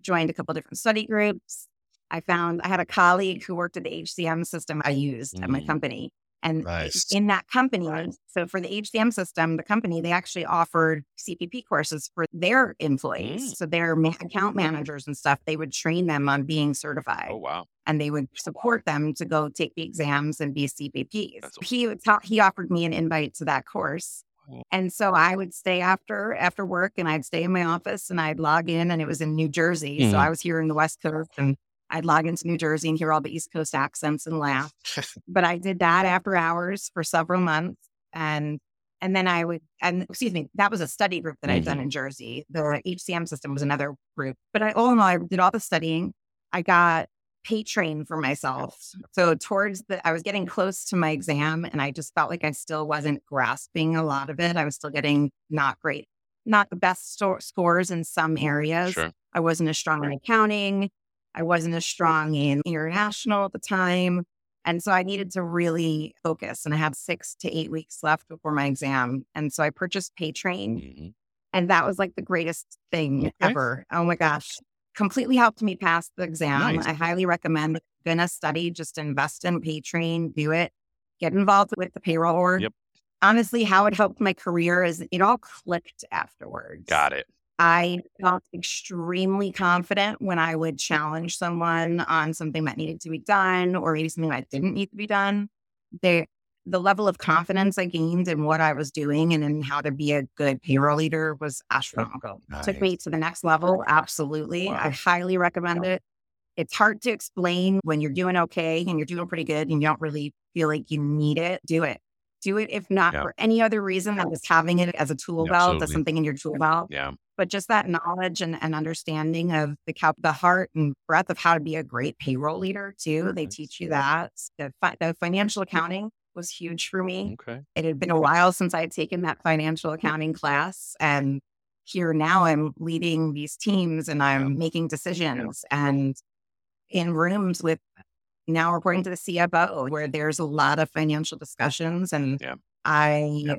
joined a couple different study groups. I found I had a colleague who worked at the HCM system I used mm. at my mm. company. And nice. in that company, so for the HCM system, the company, they actually offered CPP courses for their employees. Mm. So their ma- account managers and stuff, they would train them on being certified. Oh, wow. And they would support them to go take the exams and be CPPs. Awesome. He would talk, he offered me an invite to that course. And so I would stay after after work and I'd stay in my office and I'd log in and it was in New Jersey. Mm. So I was here in the West Coast and I'd log into New Jersey and hear all the East Coast accents and laugh. but I did that after hours for several months. And and then I would, and excuse me, that was a study group that mm-hmm. I'd done mm-hmm. in Jersey. The HCM system was another group. But I, all in all, I did all the studying. I got PayTrain for myself. So towards the, I was getting close to my exam and I just felt like I still wasn't grasping a lot of it. I was still getting not great, not the best sto- scores in some areas. Sure. I wasn't as strong in accounting. I wasn't as strong in international at the time. And so I needed to really focus. And I had six to eight weeks left before my exam. And so I purchased PayTrain. Mm-hmm. And that was like the greatest thing okay. ever. Oh my gosh. Completely helped me pass the exam. Nice. I highly recommend if gonna study, just invest in PayTrain, do it, get involved with the payroll org. Yep. Honestly, how it helped my career is it all clicked afterwards. Got it. I felt extremely confident when I would challenge someone on something that needed to be done or maybe something that didn't need to be done. They, the level of confidence I gained in what I was doing and in how to be a good payroll leader was astronomical. Nice. Took me to the next level. Absolutely. Wow. I highly recommend it. It's hard to explain when you're doing okay and you're doing pretty good and you don't really feel like you need it. Do it do it if not yeah. for any other reason than just having it as a tool belt, as something in your tool belt. Yeah. But just that knowledge and, and understanding of the cap, the heart and breadth of how to be a great payroll leader too. They teach you that. The, fi- the financial accounting was huge for me. Okay. It had been a while since I had taken that financial accounting class. And here now I'm leading these teams and I'm yeah. making decisions yeah. and in rooms with now reporting to the CFO, where there's a lot of financial discussions. And yeah. I yeah.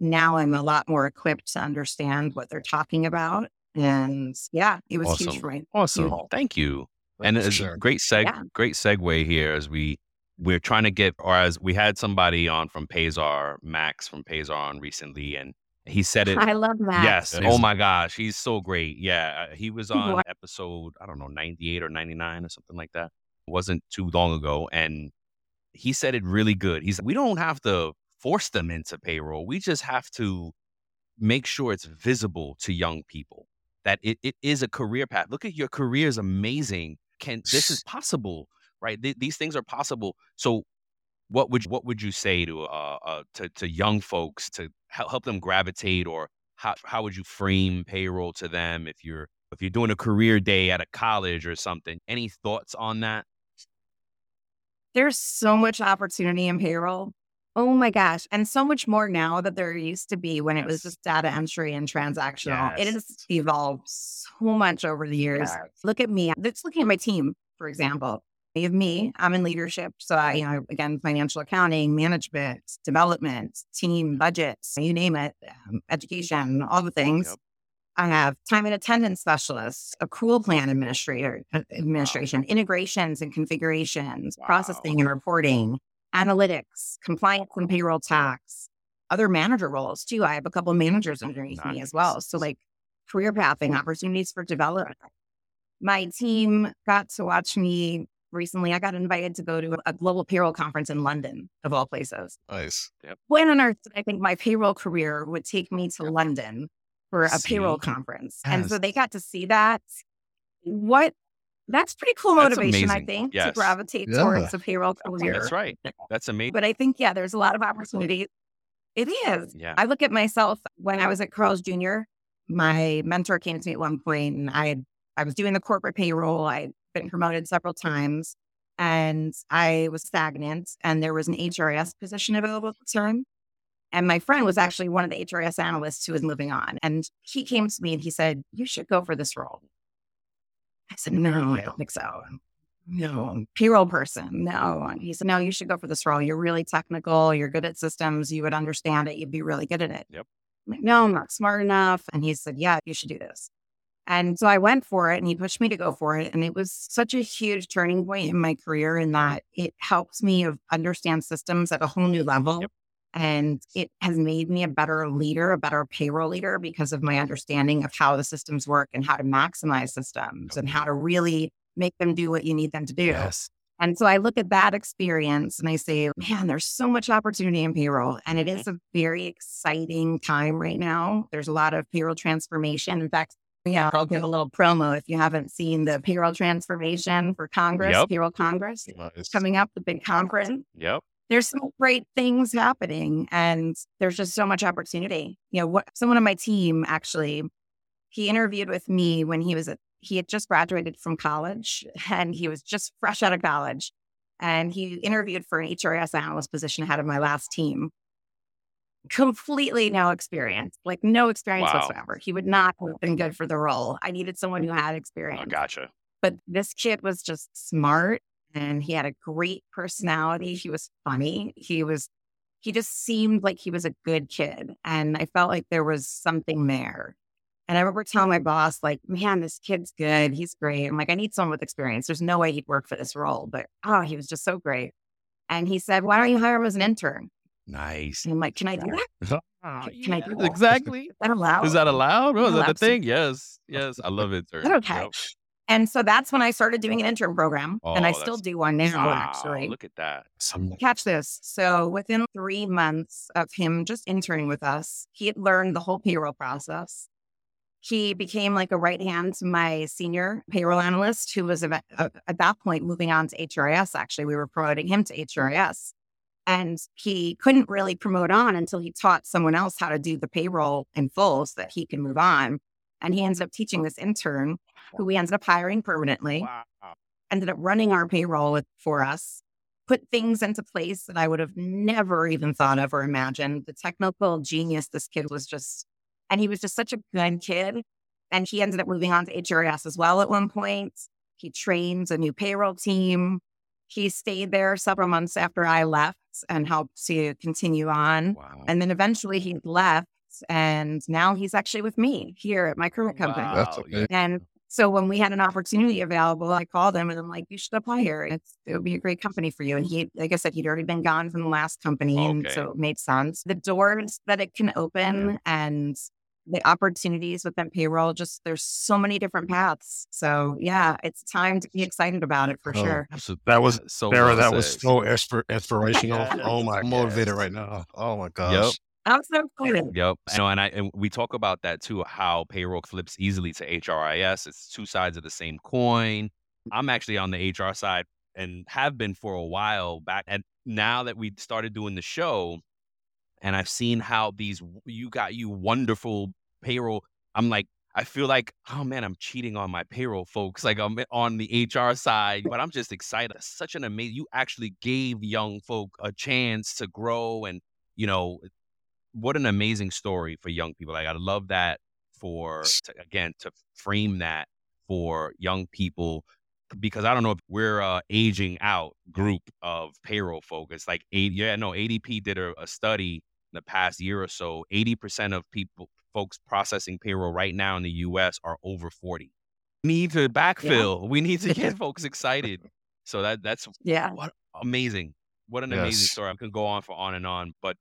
now I'm a lot more equipped to understand what they're talking about. And yeah, it was awesome. huge for me. Awesome. Huge. Thank you. and it's sure. a great seg yeah. great segue here as we we're trying to get or as we had somebody on from Payzaar, Max from Payzaar on recently, and he said it. I love Max. Yes. Oh my gosh, he's so great. Yeah, uh, he was on what? episode I don't know ninety eight or ninety nine or something like that wasn't too long ago, and he said it really good. He's we don't have to force them into payroll. We just have to make sure it's visible to young people that it, it is a career path. Look at your career is amazing. Can this is possible, right? Th- these things are possible. So what would what would you say to uh, uh to to young folks to help, help them gravitate or how how would you frame payroll to them if you're if you're doing a career day at a college or something? Any thoughts on that? There's so much opportunity in payroll. Oh my gosh. And so much more now that there used to be when it was just data entry and transactional. Yes. It has evolved so much over the years. Yes. Look at me. Let's looking at my team, for example. You have me, I'm in leadership. So I, you know, again, financial accounting, management, development, team budgets, you name it, um, education, all the things. Yep. I have time and attendance specialists, accrual plan administrator, uh, administration, wow. integrations and configurations, wow. processing and reporting, analytics, compliance and payroll tax, other manager roles too. I have a couple of managers underneath nice. me as well. So like career pathing, opportunities for development. My team got to watch me recently. I got invited to go to a global payroll conference in London, of all places. Nice. Yep. When on earth did I think my payroll career would take me to yep. London for a see? payroll conference. Yes. And so they got to see that. What that's pretty cool motivation, I think, yes. to gravitate yeah. towards a payroll career. That's right. That's amazing. But I think, yeah, there's a lot of opportunity. It is. Yeah. I look at myself when I was at Carl's Jr., my mentor came to me at one point and I had I was doing the corporate payroll. I had been promoted several times and I was stagnant and there was an HRIS position available at the time. And my friend was actually one of the HRIS analysts who was moving on. And he came to me and he said, You should go for this role. I said, No, I don't think so. No, payroll person. No. And he said, No, you should go for this role. You're really technical. You're good at systems. You would understand it. You'd be really good at it. Yep. I'm like, no, I'm not smart enough. And he said, Yeah, you should do this. And so I went for it and he pushed me to go for it. And it was such a huge turning point in my career in that it helps me understand systems at a whole new level. Yep. And it has made me a better leader, a better payroll leader because of my understanding of how the systems work and how to maximize systems and how to really make them do what you need them to do. Yes. And so I look at that experience and I say, man, there's so much opportunity in payroll. And it mm-hmm. is a very exciting time right now. There's a lot of payroll transformation. In fact, yeah, I'll give a little promo if you haven't seen the payroll transformation for Congress, yep. payroll Congress nice. coming up, the big conference. Yep there's some great things happening and there's just so much opportunity. You know, what someone on my team actually, he interviewed with me when he was, a, he had just graduated from college and he was just fresh out of college. And he interviewed for an HRIS analyst position ahead of my last team. Completely no experience, like no experience wow. whatsoever. He would not have been good for the role. I needed someone who had oh, experience. Oh, gotcha. But this kid was just smart and he had a great personality. He was funny. He was, he just seemed like he was a good kid. And I felt like there was something there. And I remember telling my boss, like, man, this kid's good. He's great. I'm like, I need someone with experience. There's no way he'd work for this role. But oh, he was just so great. And he said, why don't you hire him as an intern? Nice. And I'm like, can I do that? Oh, can I do that? Exactly. Is that allowed? Is that allowed? Oh, is that the thing? Yes. Yes. I love it. Okay. Yep. And so that's when I started doing an intern program, and I Oh, still do one now. Wow, Actually, look at that. Some catch this. So within three months of him just interning with us, he had learned the whole payroll process. He became like a right hand to my senior payroll analyst, who was at, uh, at that point moving on to HRIS. Actually, we were promoting him to HRIS. And he couldn't really promote on until he taught someone else how to do the payroll in full so that he can move on. And he ended up teaching this intern who we ended up hiring permanently Wow. ended up running our payroll for us, put things into place that I would have never even thought of or imagined. The technical genius this kid was just, and he was just such a good kid. And he ended up moving on to HRS as well at one point. He trained a new payroll team. He stayed there several months after I left and helped to continue on. Wow. And then eventually he left. And now he's actually with me here at my current company. Wow, That's okay. And so when we had an opportunity available, I called him and I'm like, you should apply here. It's, it would be a great company for you. And he, like I said, he'd already been gone from the last company. And so it made sense. The doors that it can open and the opportunities within payroll, just there's so many different paths. So yeah, it's time to be excited about it for Oh, sure. Absolutely. That was so Sarah, well that was so inspir- inspirational. Oh my, I'm motivated right now. Oh my gosh. I'm so excited. Yep. And I and we talk about that too, how payroll flips easily to HRIS. It's two sides of the same coin. I'm actually on the HR side and have been for a while back. And now that we started doing the show, and I've seen how these you got you wonderful payroll. I'm like, I feel like, oh man, I'm cheating on my payroll folks. Like I'm on the HR side, but I'm just excited. Such an amazing. You actually gave young folk a chance to grow and you know what an amazing story for young people. Like I love that for to, again to frame that for young people because I don't know if we're a aging out group of payroll folk. It's like eight, yeah, no, ADP did a, a study in the past year or so. Eighty percent of people, folks processing payroll right now in the U.S. are over forty. We need to backfill. We need to get folks excited. So that that's Yeah. what amazing. What an amazing story. I can go on for on and on, but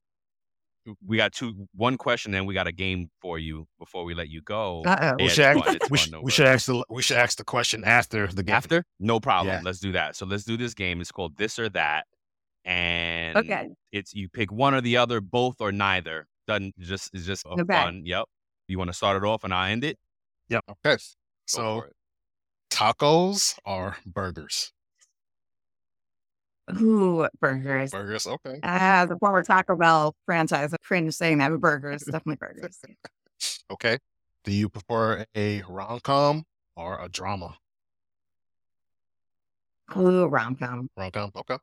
we got two one question and we got a game for you before we let you go. Uh oh. We should, ask, fun, we, should, no we should ask the we should ask the question after the game. After? No problem. Yeah. Let's do that. So let's do this game. It's called this or that. And Okay. it's you pick one or the other, both or neither. Doesn't just it's just a Okay. fun. Yep. You want to start it off and I end it? Yep. Okay. Go So tacos or burgers? Ooh, burgers. Burgers. Okay. Ah, the former Taco Bell franchise. I'm cringe saying that, but burgers, definitely burgers. Okay. Do you prefer a rom com or a drama? Ooh, rom com. Rom com. Okay.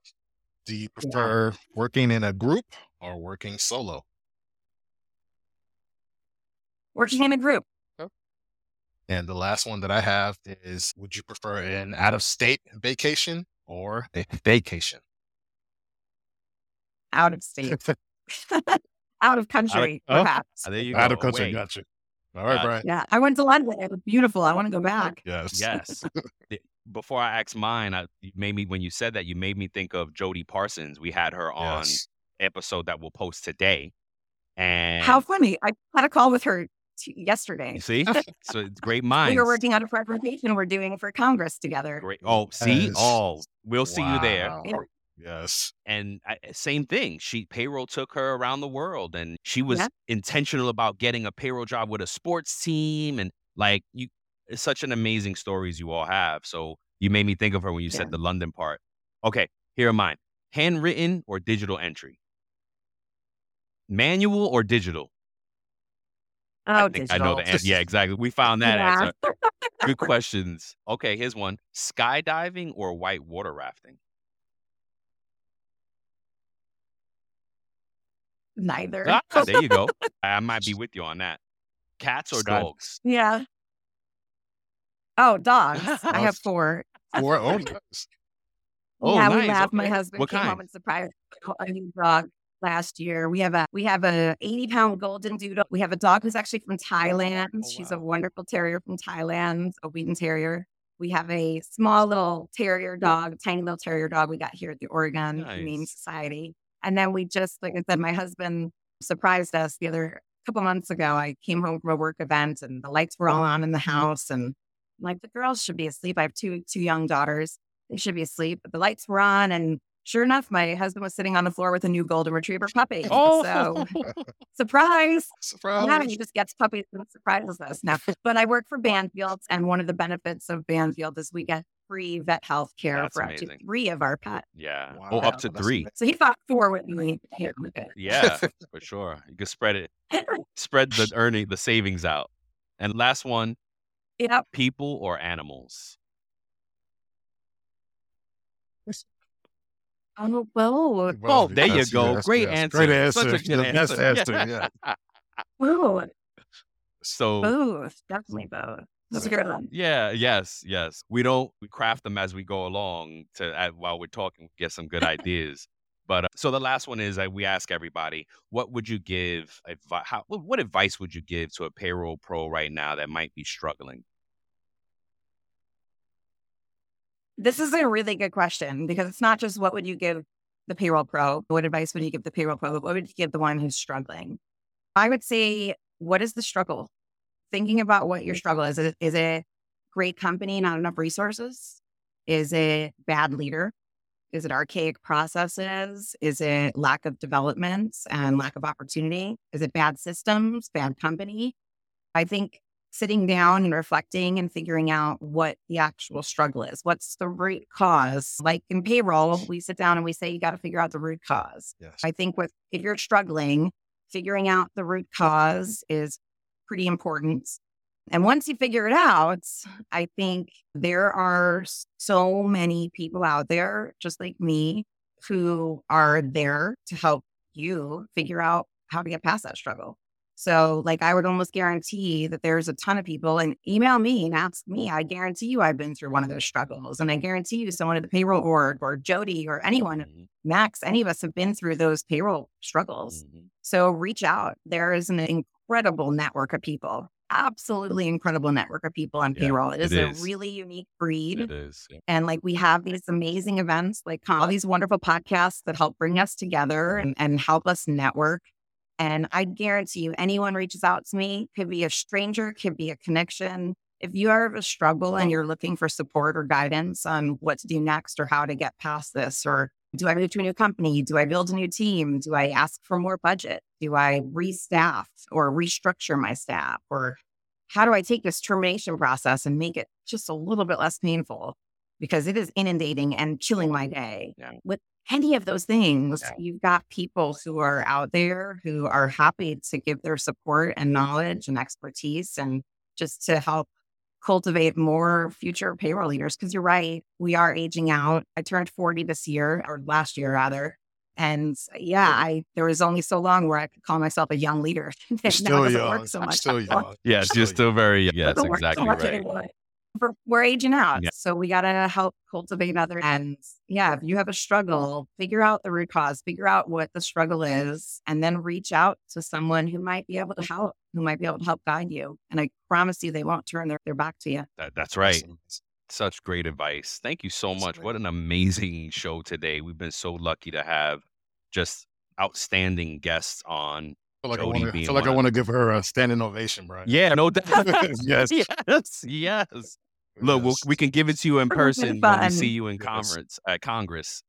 Do you prefer working in a group or working solo? Working in a group. And the last one that I have is Would you prefer an out of state vacation or a vacation? out of state, out of country, oh, perhaps. Ah, there you out of country. Away. Gotcha. All right, Got it. Brian. Yeah, I went to London. It was beautiful. I want to go back. Yes. Yes. Before I ask mine, I, you made me when you said that you made me think of Jodie Parsons. We had her on Yes. episode that we'll post today, and How funny! I had a call with her t- yesterday. you see, so it's great minds. We were working on a presentation we're doing for Congress together. Great. Oh, see, Yes. oh, we'll see you there. Yeah. Yes. And I, eh, same thing. She payroll took her around the world, and she was Yeah. intentional about getting a payroll job with a sports team, and like you, it's such an amazing stories you all have. So you made me think of her when you Yeah. said the London part. Okay, here are mine: handwritten or digital entry, manual or digital. Oh, I think I know the answer. Yeah, exactly. We found that Yeah. answer. Good questions. Okay, here's one: skydiving or white water rafting. Neither. Ah, there you go. I might be with you on that. Cats or Sky- dogs? Yeah. Oh, dogs. I have four. Or, oh, nice. Oh, yeah, we nice, laughed. My husband What came kind? home and surprised a new dog last year. We have a we have a 80 pound golden doodle. We have a dog who's actually from Thailand. Oh, She's a wonderful terrier from Thailand, a Wheaten Terrier. We have a small little terrier dog, tiny little terrier dog we got here at the Oregon Humane Nice. Society. And then we just, like I said, my husband surprised us the other couple months ago. I came home from a work event and the lights were all on in the house and like the girls should be asleep. I have two two young daughters. They should be asleep, but the lights were on and sure enough, my husband was sitting on the floor with a new golden retriever puppy. Oh, so surprise. Surprise. Yeah, he just gets puppies and surprises us now. But I work for Banfields, and one of the benefits of Banfield is we get free vet health care for amazing. up to three of our pets. Yeah. Wow. Oh, up to three. So he thought four would be Yeah, for sure. You can spread it, spread the earning, the savings out. And last one. Yep. People or animals? Oh, well, well, oh, there you go. Yes, Great yes. answer. Great answer. Such a good answer. answer. Yeah. Both. So both, definitely both. That's a good one. Yeah. Yes. Yes. We don't. We craft them as we go along. To uh, while we're talking, get some good ideas. But uh, so the last one is uh, we ask everybody, what would you give? Advi- how, what advice would you give to a payroll pro right now that might be struggling? This is a really good question because it's not just what would you give the payroll pro? What advice would you give the payroll pro? What would you give the one who's struggling? I would say, what is the struggle? Thinking about what your struggle is. Is it great company, not enough resources? Is it bad leader? Is it archaic processes? Is it lack of development and lack of opportunity? Is it bad systems, bad company? I think sitting down and reflecting and figuring out what the actual struggle is. What's the root cause? Like in payroll, we sit down and we say, you got to figure out the root cause. Yes. I think with if you're struggling, figuring out the root cause is pretty important. And once you figure it out, I think there are so many people out there, just like me, who are there to help you figure out how to get past that struggle. So, like, I would almost guarantee that there's a ton of people and email me and ask me. I guarantee you I've been through one of those struggles. And I guarantee you someone at the payroll org or Jody or anyone, mm-hmm. Max, any of us have been through those payroll struggles. Mm-hmm. So, reach out. There is an incredible network of people, absolutely incredible network of people on yeah, payroll. It is, it is, a really unique breed. It is. Yeah. And like, we have these amazing events, like all these wonderful podcasts that help bring us together and, and help us network and I guarantee you, anyone reaches out to me, could be a stranger, could be a connection. If you are of a struggle and you're looking for support or guidance on what to do next or how to get past this, or do I move to a new company? Do I build a new team? Do I ask for more budget? Do I restaff or restructure my staff? Or how do I take this termination process and make it just a little bit less painful? Because it is inundating and killing my day. Yeah. With any of those things, yeah. you've got people who are out there who are happy to give their support and knowledge and expertise and just to help cultivate more future payroll leaders. Because you're right, we are aging out. I turned 40 this year, or last year rather. And uh, yeah, I there was only so long where I could call myself a young leader. still young. So much still young. Yes, you're still very yes, exactly right we're aging out. Yeah. So we got to help cultivate other ends. Yeah. If you have a struggle, figure out the root cause, figure out what the struggle is, and then reach out to someone who might be able to help, who might be able to help guide you. And I promise you, they won't turn their, their back to you. That, that's right. Such great advice. Thank you so much. What an amazing show today. We've been so lucky to have just outstanding guests on feel like Jody I want to feel like I want to give her a standing ovation, bro. Yeah, no doubt. yes, yes, yes. Look, we'll, we can give it to you in person when we see you in yes. conference at Congress.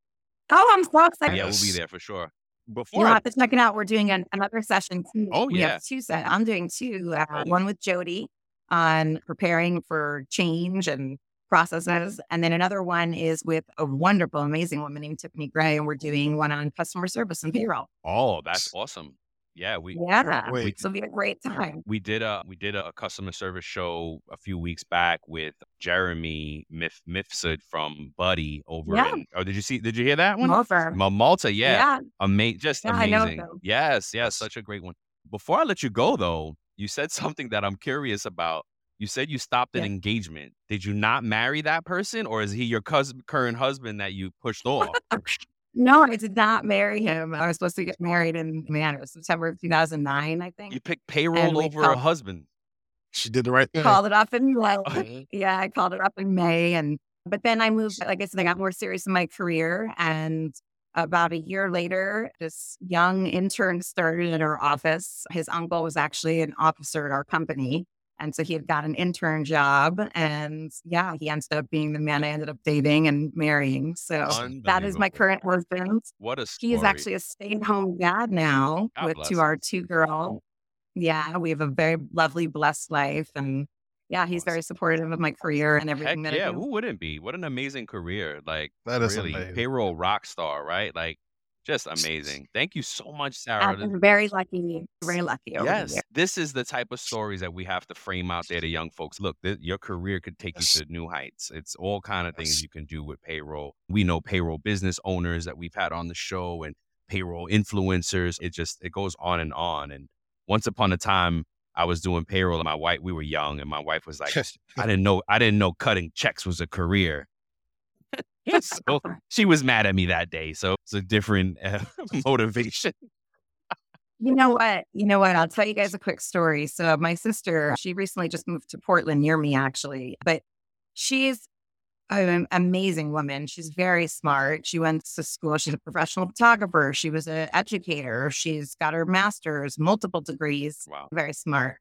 Oh, I'm so excited! Yeah, we'll be there for sure. Before you have to check it out. We're doing an, another session. Too. Oh we yeah, two set. I'm doing two. Uh, oh. One with Jody on preparing for change and processes, and then another one is with a wonderful, amazing woman named Tiffany Gray, and we're doing one on customer service and payroll. Oh, that's awesome! Yeah, we yeah, we, it's gonna be a great time. We did a we did a customer service show a few weeks back with Jeremy Mif- Mifsud from Buddy over yeah. in. Oh, did you see? Did you hear that one? Malta. Malta, yeah, yeah. Ama- just yeah, amazing. Yes, yes, such a great one. Before I let you go, though, you said something that I'm curious about. You said you stopped an engagement. Did you not marry that person, or is he your cousin, current husband that you pushed off? No, I did not marry him. I was supposed to get married in man, it was September of 2009, I think. You picked payroll over called, a husband. She did the right thing. Called it off in well, oh, yeah, I called it up in May, and but then I moved. Like I said, I got more serious in my career, and About a year later, this young intern started in our office. His uncle was actually an officer at our company. And so he had got an intern job. And yeah, he ended up being the man I ended up dating and marrying. So that is my current husband. What a story. He is actually a stay at home dad now God with to our two girls. Yeah, we have a very lovely, blessed life. And yeah, he's very supportive of my career and everything Heck that yeah, I do. who wouldn't be? What an amazing career. Like that is really amazing. payroll rock star, right? Like just amazing. Thank you so much, Sarah. I'm very lucky, very lucky. yes, this is the type of stories that we have to frame out there to young folks. Look, th- your career could take you to new heights. It's all kind of things you can do with payroll. We know payroll business owners that we've had on the show and payroll influencers. It just it goes on and on. And once upon a time, I was doing payroll and my wife, we were young, and my wife was like, I didn't know, I didn't know cutting checks was a career. So she was mad at me that day. So it's a different uh, motivation. You know what? You know what? I'll tell you guys a quick story. So my sister, she recently just moved to Portland near me, actually, but she's an amazing woman. She's very smart. She went to school. She's a professional photographer. She was an educator. She's got her master's, multiple degrees. Wow. Very smart.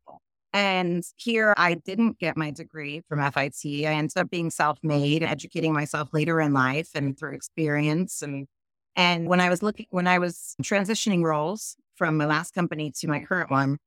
And here I didn't get my degree from FIT. I ended up being self-made, educating myself later in life and through experience. And and when I was looking when I was transitioning roles from my last company to my current one,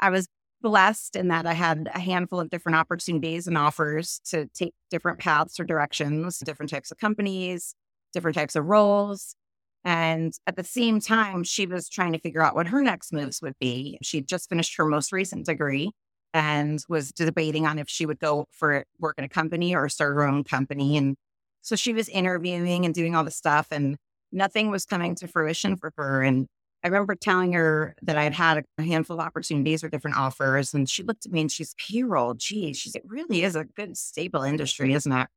I was blessed in that I had a handful of different opportunities and offers to take different paths or directions, different types of companies, different types of roles. And at the same time, she was trying to figure out what her next moves would be. She'd just finished her most recent degree and was debating on if she would go for work in a company or start her own company. And so she was interviewing and doing all the stuff, and nothing was coming to fruition for her. And I remember telling her that I had had a handful of opportunities or different offers, and she looked at me and she's payroll. Gee, she's it really is a good stable industry, isn't it?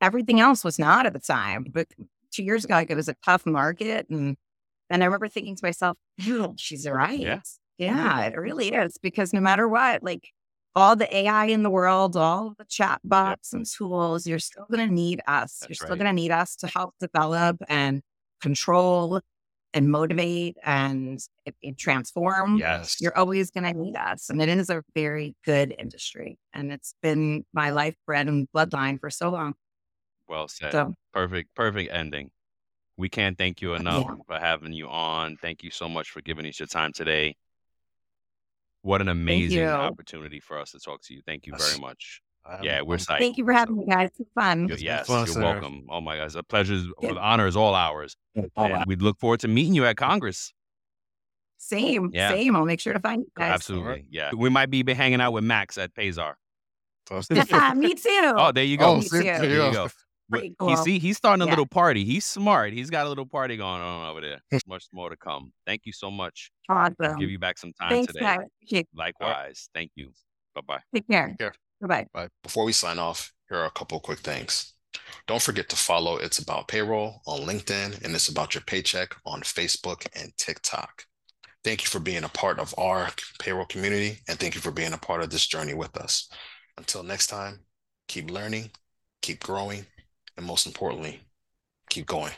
Everything else was not at the time, but two years ago, like it was a tough market, and and I remember thinking to myself, oh, she's right. Yeah. Yeah, it really is because no matter what, like all the AI in the world, all the chat bots yep. and tools, you're still going to need us. That's you're still right. going to need us to help develop and control and motivate and it, it transform. Yes. You're always going to need us. And it is a very good industry. And it's been my life, bread, and bloodline for so long. Well said. So, perfect, perfect ending. We can't thank you uh, enough yeah. for having you on. Thank you so much for giving us your time today. What an amazing opportunity for us to talk to you. Thank you very much. yeah, we're psyched. Thank you for having me, guys. It's fun. Yes, fun, you're sir. welcome. Oh my God, it's a pleasure. The honor is all ours. And we look forward to meeting you at Congress. Same, yeah. same. I'll make sure to find you guys. Absolutely. Right. Yeah. We might be hanging out with Max at Payzaar. me too. Oh, there you go. Oh, me too. There you go. Cool. You see, he's starting a yeah. little party. He's smart. He's got a little party going on over there. Much more to come. Thank you so much. Awesome. I'll give you back some time Thanks, today. Guys. Likewise. Thank you. Bye bye. Take care. Bye bye. Before we sign off, here are a couple quick things. Don't forget to follow It's About Payroll on LinkedIn and It's About Your Paycheck on Facebook and TikTok. Thank you for being a part of our payroll community and thank you for being a part of this journey with us. Until next time, keep learning, keep growing, and most importantly, keep going.